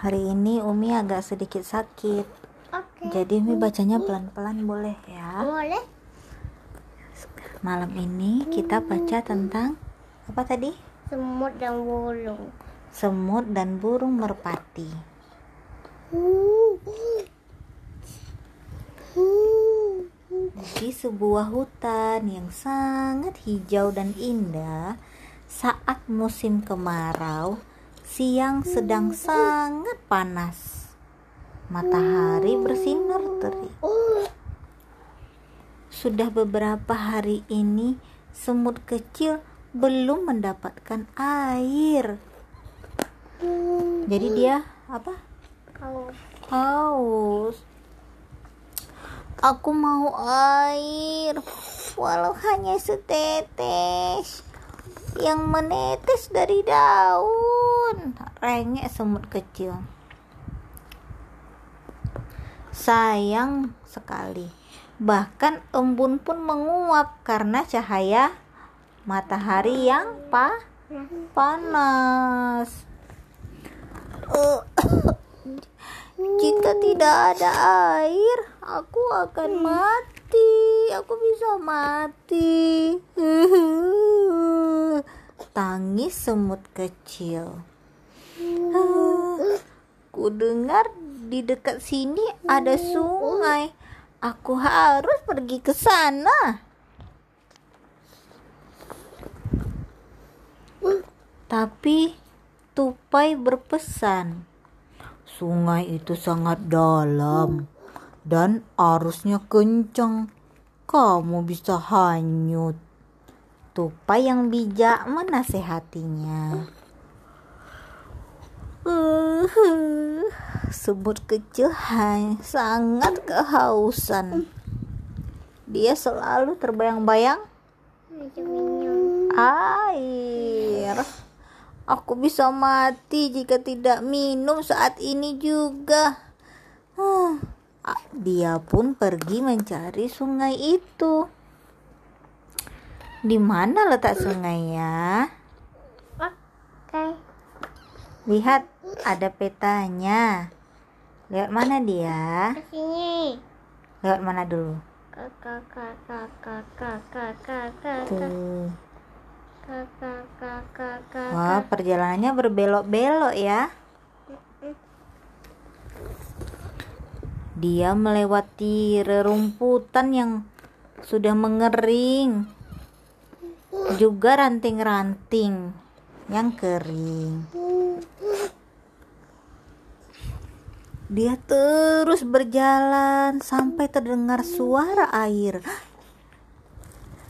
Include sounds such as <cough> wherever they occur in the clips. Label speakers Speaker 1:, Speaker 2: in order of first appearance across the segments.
Speaker 1: Hari ini Umi agak sedikit sakit.
Speaker 2: Oke.
Speaker 1: Jadi Umi bacanya pelan-pelan boleh ya.
Speaker 2: Boleh?
Speaker 1: Malam ini kita baca tentang apa tadi?
Speaker 2: Semut dan burung.
Speaker 1: Semut dan burung merpati. Di sebuah hutan yang sangat hijau dan indah, saat musim kemarau, siang sedang sangat panas. Matahari bersinar terik. Sudah beberapa hari ini semut kecil belum mendapatkan air. Jadi dia apa? Haus. Aku mau air, walau hanya setetes yang menetes dari daun. Rengek semut kecil. Sayang sekali. Bahkan embun pun menguap karena cahaya matahari yang pa panas. <coughs> Jika tidak ada air, aku akan mati. Aku bisa mati. <laughs> Tangis semut kecil. <sighs> Ku dengar di dekat sini ada sungai. Aku harus pergi ke sana. Tapi Tupai berpesan, sungai itu sangat dalam dan arusnya kencang. Kamu bisa hanyut. Tupai yang bijak menasehatinya. Uh, semut kecil hai, sangat kehausan. Dia selalu terbayang-bayang air. Aku bisa mati jika tidak minum saat ini juga. Huh, Dia pun pergi mencari sungai itu. Di mana letak sungainya?
Speaker 2: Oke.
Speaker 1: Lihat, ada petanya. Lewat mana dia?
Speaker 2: Ke sini.
Speaker 1: Lewat mana dulu?
Speaker 2: Kakak kakak kakak kakak kakak
Speaker 1: Tuh.
Speaker 2: kakak kakak kakak.
Speaker 1: Wah, perjalanannya berbelok-belok ya. Dia melewati rerumputan yang sudah mengering. Juga ranting-ranting yang kering. Dia terus berjalan sampai terdengar suara air.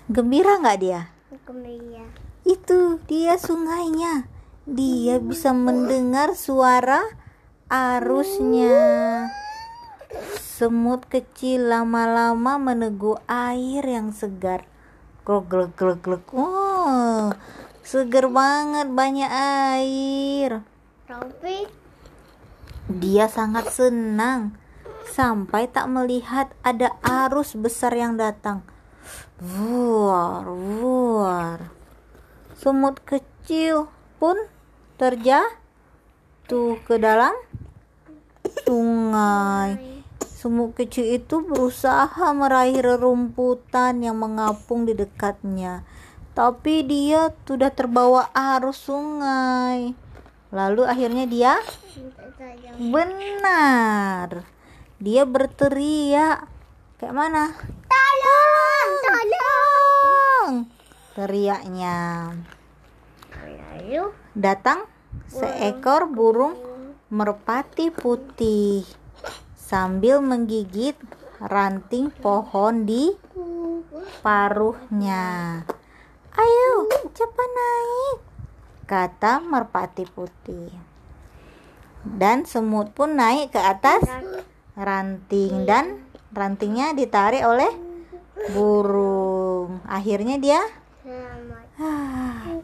Speaker 1: Gembira nggak dia?
Speaker 2: Gembira.
Speaker 1: Itu dia sungainya. Dia bisa mendengar suara arusnya. Semut kecil lama-lama meneguk air yang segar. Glek glek glek glek. Wow, segar banget banyak air.
Speaker 2: Tapi
Speaker 1: Dia sangat senang sampai tak melihat ada arus besar yang datang. Wuar, wuar. Semut kecil pun terjatuh ke dalam sungai. Semut kecil itu berusaha meraih rerumputan yang mengapung di dekatnya. Tapi dia sudah terbawa arus sungai. Lalu akhirnya dia. Benar. Dia berteriak. Kayak mana?
Speaker 2: Tolong, tolong.
Speaker 1: Teriaknya. Datang seekor burung merpati putih sambil menggigit ranting pohon di paruhnya. Ayo, cepat naik, kata merpati putih. Dan semut pun naik ke atas ranting dan rantingnya ditarik oleh burung. Akhirnya dia
Speaker 2: selamat.
Speaker 1: Ah,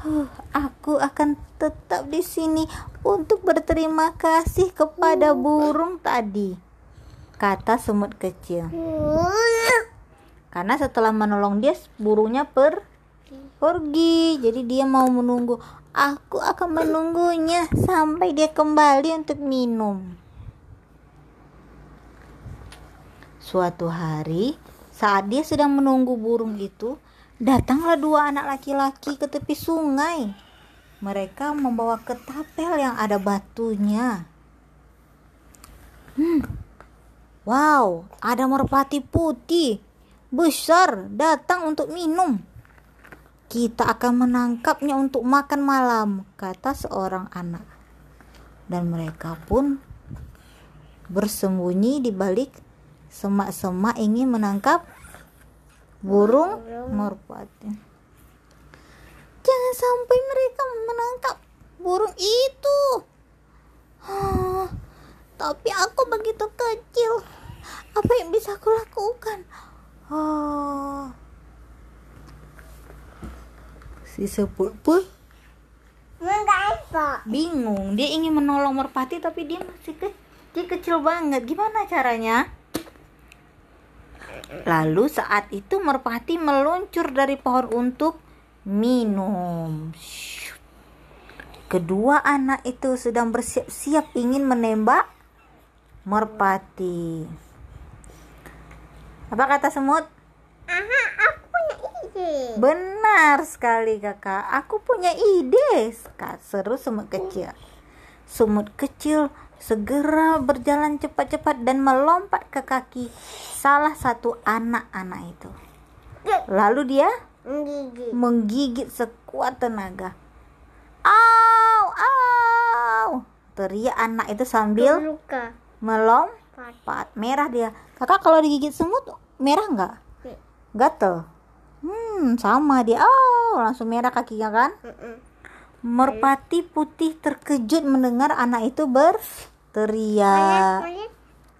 Speaker 1: huh, aku akan tetap di sini untuk berterima kasih kepada burung tadi, kata semut kecil. Karena setelah menolong dia, burungnya per pergi. Jadi dia mau menunggu. Aku akan menunggunya sampai dia kembali untuk minum. Suatu hari, saat dia sedang menunggu burung itu, datanglah dua anak laki-laki ke tepi sungai. Mereka membawa ketapel yang ada batunya. Hmm. Wow, ada merpati putih besar datang untuk minum. Kita akan menangkapnya untuk makan malam, kata seorang anak. Dan mereka pun bersembunyi di balik semak-semak ingin menangkap burung merpati. Jangan sampai mereka menangkap burung itu. tapi aku begitu kecil. Apa yang bisa aku lakukan? Oh. Si sepul pun bingung. Dia ingin menolong merpati tapi dia masih kecil, kecil banget. Gimana caranya? Lalu saat itu merpati meluncur dari pohon untuk minum. Kedua anak itu sedang bersiap-siap ingin menembak merpati. Apa kata semut?
Speaker 2: Aha, aku punya ide.
Speaker 1: Benar sekali kakak, aku punya ide. Kak, seru semut kecil. Semut kecil segera berjalan cepat-cepat dan melompat ke kaki salah satu anak-anak itu. Lalu dia
Speaker 2: Menggigit.
Speaker 1: menggigit sekuat tenaga. Au, au! Teriak anak itu sambil
Speaker 2: Luka.
Speaker 1: melompat. Merah dia. Kakak kalau digigit semut merah nggak? Gatel. Hmm, sama dia. Oh, langsung merah kakinya kan? Merpati putih terkejut mendengar anak itu berteriak.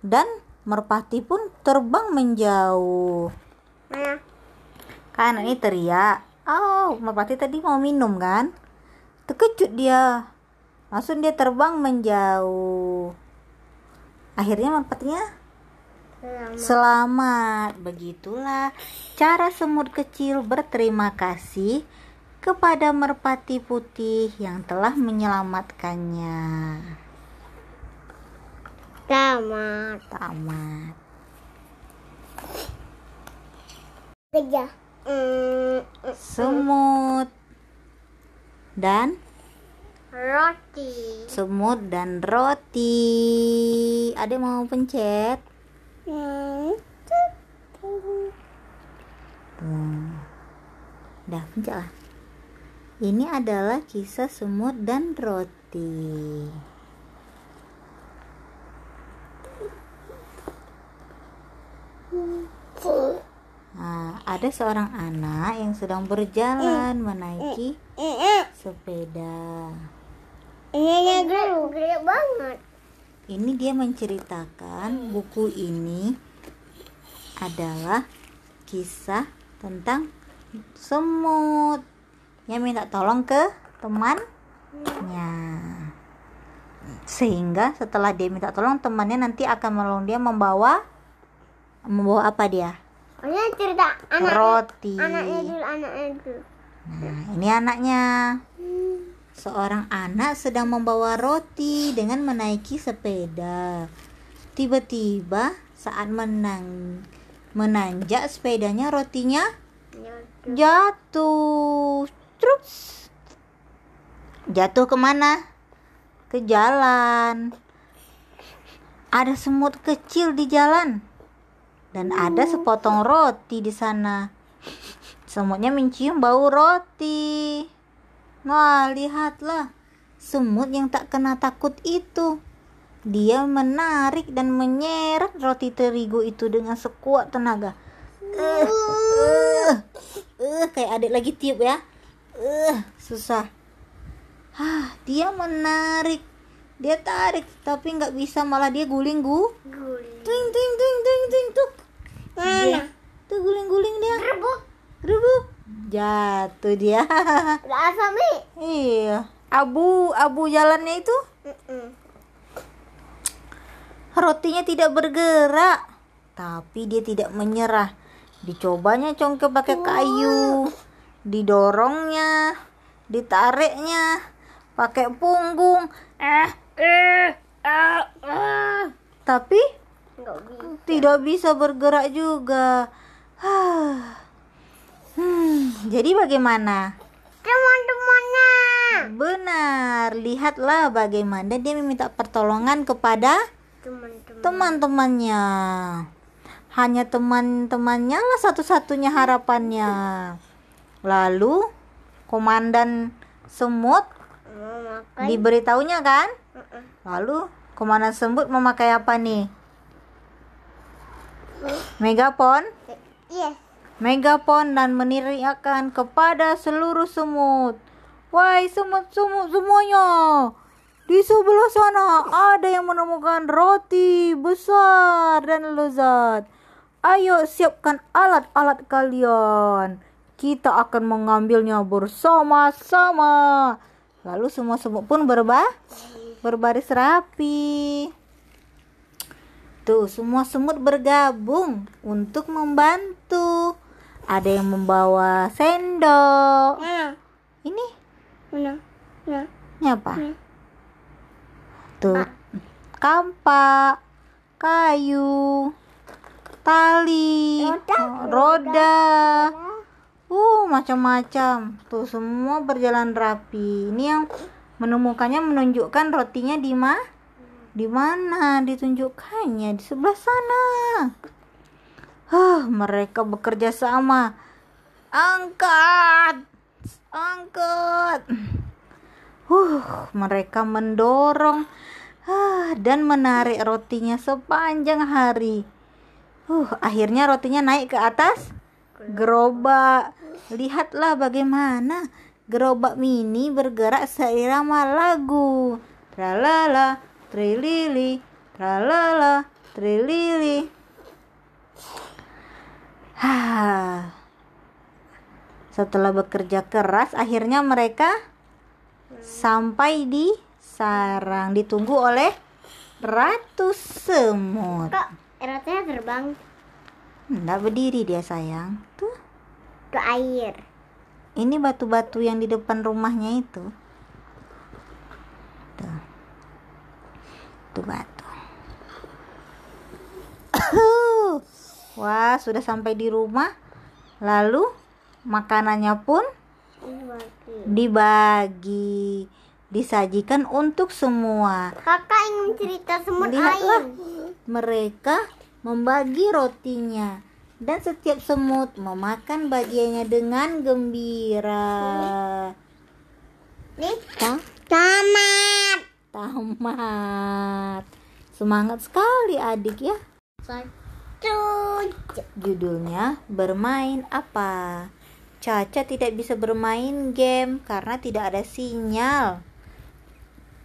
Speaker 1: Dan merpati pun terbang menjauh.
Speaker 2: Mana?
Speaker 1: Anak ini teriak. Oh, merpati tadi mau minum kan? Terkejut dia. Langsung dia terbang menjauh. Akhirnya merpatinya
Speaker 2: Selamat.
Speaker 1: Selamat. Begitulah cara semut kecil berterima kasih kepada merpati putih yang telah menyelamatkannya.
Speaker 2: Selamat.
Speaker 1: Tamat.
Speaker 2: Kerja. Mm, mm,
Speaker 1: Semut dan
Speaker 2: roti.
Speaker 1: semut dan roti. Ada mau pencet?
Speaker 2: Hmm.
Speaker 1: Dah pencet lah. Ini adalah kisah semut dan roti. Nah, ada seorang anak yang sedang berjalan menaiki sepeda.
Speaker 2: Ini gede, gede banget.
Speaker 1: Ini dia menceritakan buku ini adalah kisah tentang semut yang minta tolong ke temannya. Sehingga setelah dia minta tolong temannya nanti akan menolong dia membawa membawa apa dia?
Speaker 2: Ini cerita anak
Speaker 1: Roti.
Speaker 2: Anaknya dulu, anaknya dulu.
Speaker 1: Nah, ini anaknya. Seorang anak sedang membawa roti dengan menaiki sepeda. Tiba-tiba saat menang menanjak sepedanya rotinya jatuh. Terus jatuh ke mana? Ke jalan. Ada semut kecil di jalan dan ada sepotong roti di sana. Semutnya mencium bau roti. Wah, lihatlah. Semut yang tak kena takut itu. Dia menarik dan menyeret roti terigu itu dengan sekuat tenaga. Eh, eh, eh, kayak adik lagi tiup ya. Eh, susah. Hah, dia menarik. Dia tarik, tapi nggak bisa malah dia guling gu.
Speaker 2: Guling.
Speaker 1: Ting ting ting ting ting tuk.
Speaker 2: Mana?
Speaker 1: Dia, tuh guling-guling dia.
Speaker 2: Rebuk.
Speaker 1: Rubuk. Jatuh dia. <laughs>
Speaker 2: Udah asam nih.
Speaker 1: iya. Abu abu jalannya itu
Speaker 2: Mm-mm.
Speaker 1: rotinya tidak bergerak. Tapi dia tidak menyerah. Dicobanya congkel pakai kayu. Didorongnya. ditariknya pakai punggung. Eh, eh, eh. Tapi
Speaker 2: Nggak bisa.
Speaker 1: Tidak bisa bergerak juga. Hmm, jadi bagaimana?
Speaker 2: Teman-temannya.
Speaker 1: Benar, lihatlah bagaimana dia meminta pertolongan kepada
Speaker 2: Teman-teman.
Speaker 1: teman-temannya. Hanya teman-temannya lah satu-satunya harapannya. Lalu komandan semut diberitahunya kan? Lalu komandan semut memakai apa nih? Megapon,
Speaker 2: Yes.
Speaker 1: megapon dan meneriakkan kepada seluruh semut. Wahai semut-semut semuanya, di sebelah sana ada yang menemukan roti besar dan lezat. Ayo siapkan alat-alat kalian. Kita akan mengambilnya bersama-sama. Lalu semua semut pun berba berbaris rapi. Tuh, semua semut bergabung untuk membantu. Ada yang membawa sendok.
Speaker 2: Mana?
Speaker 1: Ini,
Speaker 2: Mana? Mana?
Speaker 1: ini apa?
Speaker 2: Hmm.
Speaker 1: Tuh, kampak, kayu, tali,
Speaker 2: Roda,
Speaker 1: roda. Uh, macam-macam. Tuh, semua berjalan rapi. Ini yang menemukannya menunjukkan rotinya di mana? Di mana ditunjukkannya? Di sebelah sana. Huh, mereka bekerja sama. Angkat! Angkat! Huh, mereka mendorong ah, dan menarik rotinya sepanjang hari. Huh, akhirnya rotinya naik ke atas gerobak. Lihatlah bagaimana gerobak mini bergerak seirama lagu. Tralala, trilili, tralala, trilili. Hah. <sighs> Setelah bekerja keras, akhirnya mereka sampai di sarang ditunggu oleh ratu semut.
Speaker 2: Kok erotnya terbang
Speaker 1: Enggak berdiri dia sayang. Tuh,
Speaker 2: ke air?
Speaker 1: ini batu-batu yang di depan rumahnya itu. Tuh batu. <coughs> Wah, sudah sampai di rumah. Lalu makanannya pun
Speaker 2: Dibagi.
Speaker 1: dibagi, disajikan untuk semua.
Speaker 2: Kakak ingin cerita semut
Speaker 1: Lihatlah.
Speaker 2: air.
Speaker 1: Mereka membagi rotinya dan setiap semut memakan bagiannya dengan gembira.
Speaker 2: Nih,
Speaker 1: Tah,
Speaker 2: tamat.
Speaker 1: Semangat sekali adik ya.
Speaker 2: Satu.
Speaker 1: Judulnya bermain apa? Caca tidak bisa bermain game karena tidak ada sinyal.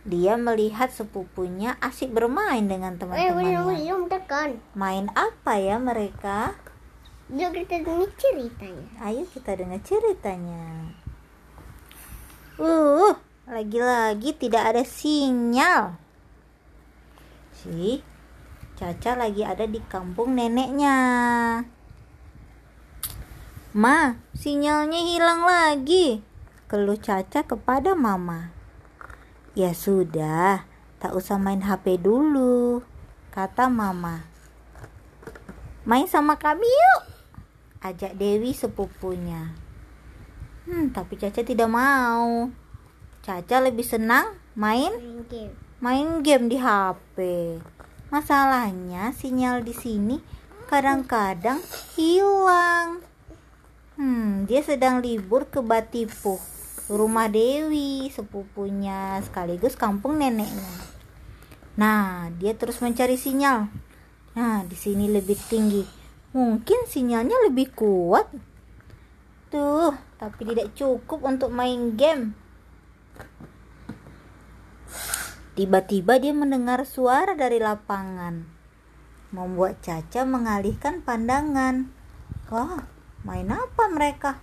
Speaker 1: Dia melihat sepupunya asik bermain dengan
Speaker 2: Eh,
Speaker 1: teman-temannya.
Speaker 2: tekan.
Speaker 1: Main apa ya mereka?
Speaker 2: Yuk kita dengar ceritanya.
Speaker 1: Ayo kita dengar ceritanya. Uh, lagi-lagi tidak ada sinyal. Si Caca lagi ada di kampung neneknya. Ma, sinyalnya hilang lagi. Keluh Caca kepada mama. Ya sudah, tak usah main HP dulu, kata mama. Main sama kami yuk, ajak Dewi sepupunya. Hmm, tapi Caca tidak mau. Caca lebih senang main
Speaker 2: Main game.
Speaker 1: main game di HP. Masalahnya sinyal di sini kadang-kadang hilang. Hmm, dia sedang libur ke Batipuh, rumah Dewi, sepupunya, sekaligus kampung neneknya. Nah, dia terus mencari sinyal. Nah, di sini lebih tinggi. Mungkin sinyalnya lebih kuat. Tuh, tapi tidak cukup untuk main game. Tiba-tiba dia mendengar suara dari lapangan. Membuat Caca mengalihkan pandangan. Wah, main apa mereka?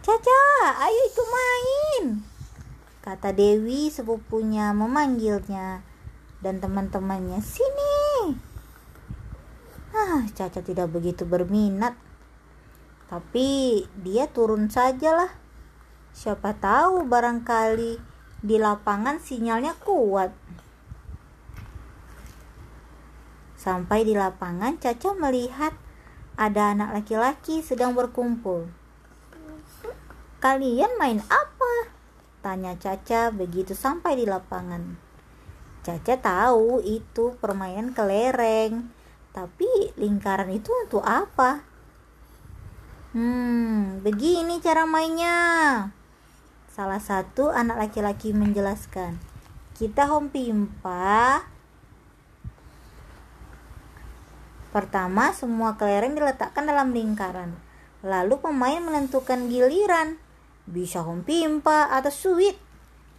Speaker 1: Caca, ayo ikut main. Kata Dewi sepupunya memanggilnya. Dan teman-temannya, sini. Ah, Caca tidak begitu berminat. Tapi dia turun sajalah Siapa tahu barangkali di lapangan sinyalnya kuat. Sampai di lapangan, Caca melihat ada anak laki-laki sedang berkumpul. Kalian main apa? Tanya Caca begitu sampai di lapangan. Caca tahu itu permainan kelereng, tapi lingkaran itu untuk apa? Hmm, begini cara mainnya. Salah satu anak laki-laki menjelaskan. Kita home pimpa. Pertama, semua kelereng diletakkan dalam lingkaran. Lalu pemain menentukan giliran. Bisa home pimpa atau suit.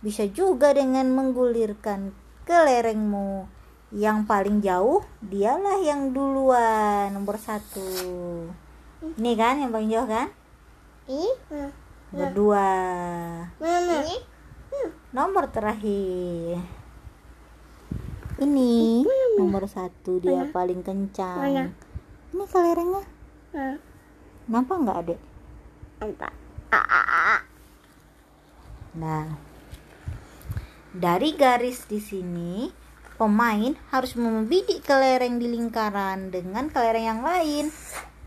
Speaker 1: Bisa juga dengan menggulirkan kelerengmu. Yang paling jauh, dialah yang duluan, nomor satu. Ini kan yang paling jauh kan?
Speaker 2: Ih,
Speaker 1: Berdua.
Speaker 2: mana?
Speaker 1: Nomor terakhir. Ini nomor satu dia paling kencang.
Speaker 2: Mana?
Speaker 1: Ini kelerengnya.
Speaker 2: Nah,
Speaker 1: Nampak nggak adek?
Speaker 2: Ah, ah, ah.
Speaker 1: Nah, dari garis di sini, pemain harus membidik kelereng di lingkaran dengan kelereng yang lain.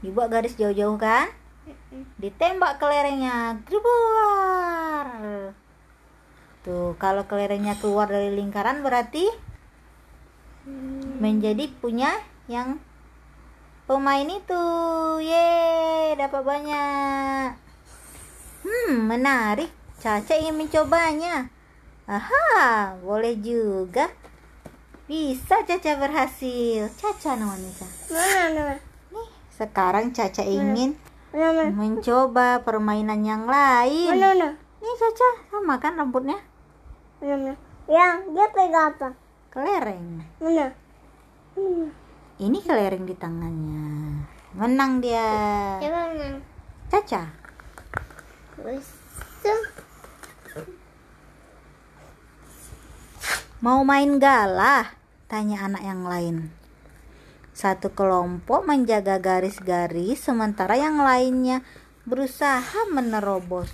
Speaker 1: Dibuat garis jauh-jauh kan? Ditembak kelerengnya, keluar. Tuh, kalau kelerengnya keluar dari lingkaran berarti menjadi punya yang pemain itu. Ye, dapat banyak. Hmm, menarik. Caca ingin mencobanya. Aha, boleh juga. Bisa Caca berhasil. Caca namanya.
Speaker 2: Mana?
Speaker 1: Nih, sekarang Caca ingin
Speaker 2: Mana, mana?
Speaker 1: mencoba permainan yang lain.
Speaker 2: Mana, mana?
Speaker 1: Nih Caca, sama kan rambutnya?
Speaker 2: Mana, mana? Yang dia pegang apa?
Speaker 1: Kelereng.
Speaker 2: Mana?
Speaker 1: Ini kelereng di tangannya. Menang dia.
Speaker 2: Coba menang.
Speaker 1: Caca. Mau main galah? Tanya anak yang lain. Satu kelompok menjaga garis-garis sementara yang lainnya berusaha menerobos.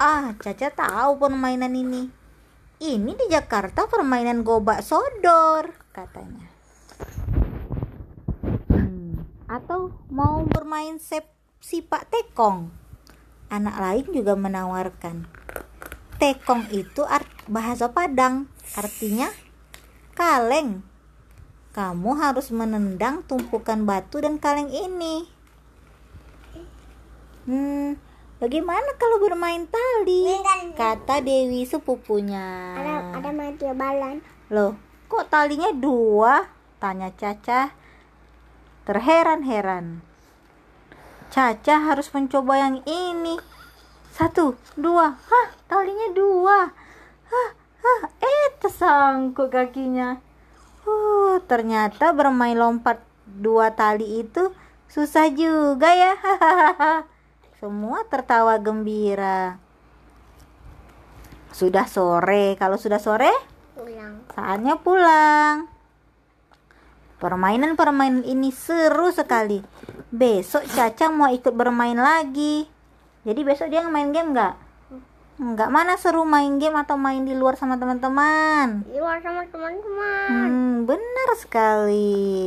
Speaker 1: Ah, Caca tahu permainan ini. Ini di Jakarta permainan gobak sodor, katanya. Hmm, atau mau bermain sep sipak tekong? Anak lain juga menawarkan. Tekong itu art bahasa Padang, artinya kaleng. Kamu harus menendang tumpukan batu dan kaleng ini. Hmm, bagaimana kalau bermain tali? Kata Dewi sepupunya.
Speaker 2: Ada ada mati balan.
Speaker 1: Loh, kok talinya dua? Tanya Caca terheran-heran. Caca harus mencoba yang ini. Satu, dua. Hah, talinya dua. Hah, hah, eh tersangkut kakinya. Ternyata bermain lompat dua tali itu susah juga ya. Hahaha. Semua tertawa gembira. Sudah sore. Kalau sudah sore,
Speaker 2: Pulang.
Speaker 1: Saatnya pulang. Permainan-permainan ini seru sekali. Besok Caca mau ikut bermain lagi. Jadi besok dia main game nggak? Nggak mana seru main game atau main di luar sama teman-teman?
Speaker 2: Di luar sama teman-teman.
Speaker 1: Hmm, benar sekali.